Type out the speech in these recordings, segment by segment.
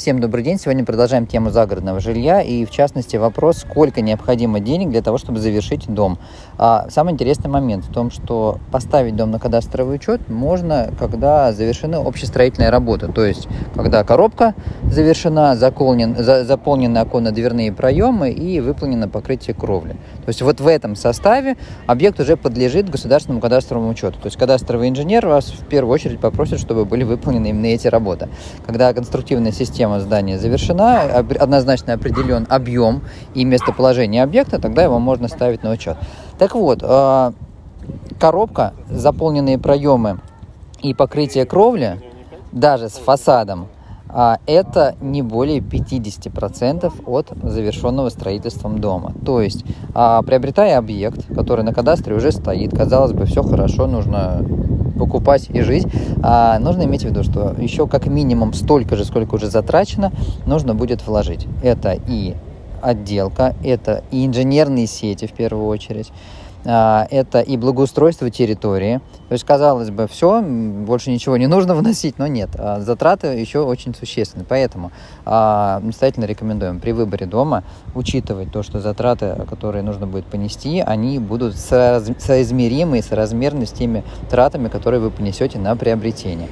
Всем добрый день. Сегодня продолжаем тему загородного жилья и, в частности, вопрос, сколько необходимо денег для того, чтобы завершить дом. А, самый интересный момент в том, что поставить дом на кадастровый учет можно, когда завершены общестроительные работы. То есть, когда коробка завершена, заполнен, за, заполнены оконно-дверные проемы и выполнено покрытие кровли. То есть, вот в этом составе объект уже подлежит государственному кадастровому учету. То есть, кадастровый инженер вас в первую очередь попросит, чтобы были выполнены именно эти работы. Когда конструктивная система система здания завершена, однозначно определен объем и местоположение объекта, тогда его можно ставить на учет. Так вот, э, коробка, заполненные проемы и покрытие кровли, даже с фасадом, а, это не более 50% от завершенного строительством дома. То есть, а, приобретая объект, который на кадастре уже стоит, казалось бы, все хорошо, нужно покупать и жить, а нужно иметь в виду, что еще как минимум столько же, сколько уже затрачено, нужно будет вложить. Это и отделка, это и инженерные сети в первую очередь, это и благоустройство территории. То есть, казалось бы, все, больше ничего не нужно вносить, но нет. А, затраты еще очень существенны. Поэтому а, настоятельно рекомендуем при выборе дома учитывать то, что затраты, которые нужно будет понести, они будут соизмеримы и соразмерны с теми тратами, которые вы понесете на приобретение.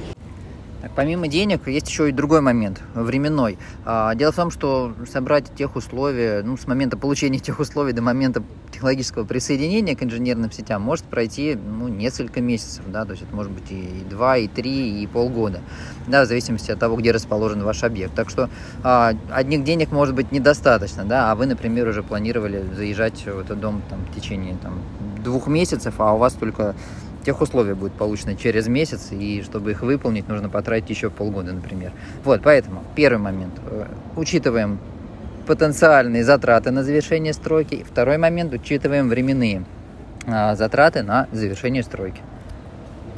Помимо денег, есть еще и другой момент, временной. А, дело в том, что собрать тех условий, ну, с момента получения тех условий до момента технологического присоединения к инженерным сетям может пройти ну, несколько месяцев, да, то есть это может быть и 2, и 3, и полгода, да, в зависимости от того, где расположен ваш объект. Так что а, одних денег может быть недостаточно, да, а вы, например, уже планировали заезжать в этот дом там, в течение там, двух месяцев, а у вас только тех условия будет получено через месяц, и чтобы их выполнить, нужно потратить еще полгода, например. Вот, поэтому первый момент. Э, учитываем потенциальные затраты на завершение стройки. Второй момент. Учитываем временные а, затраты на завершение стройки.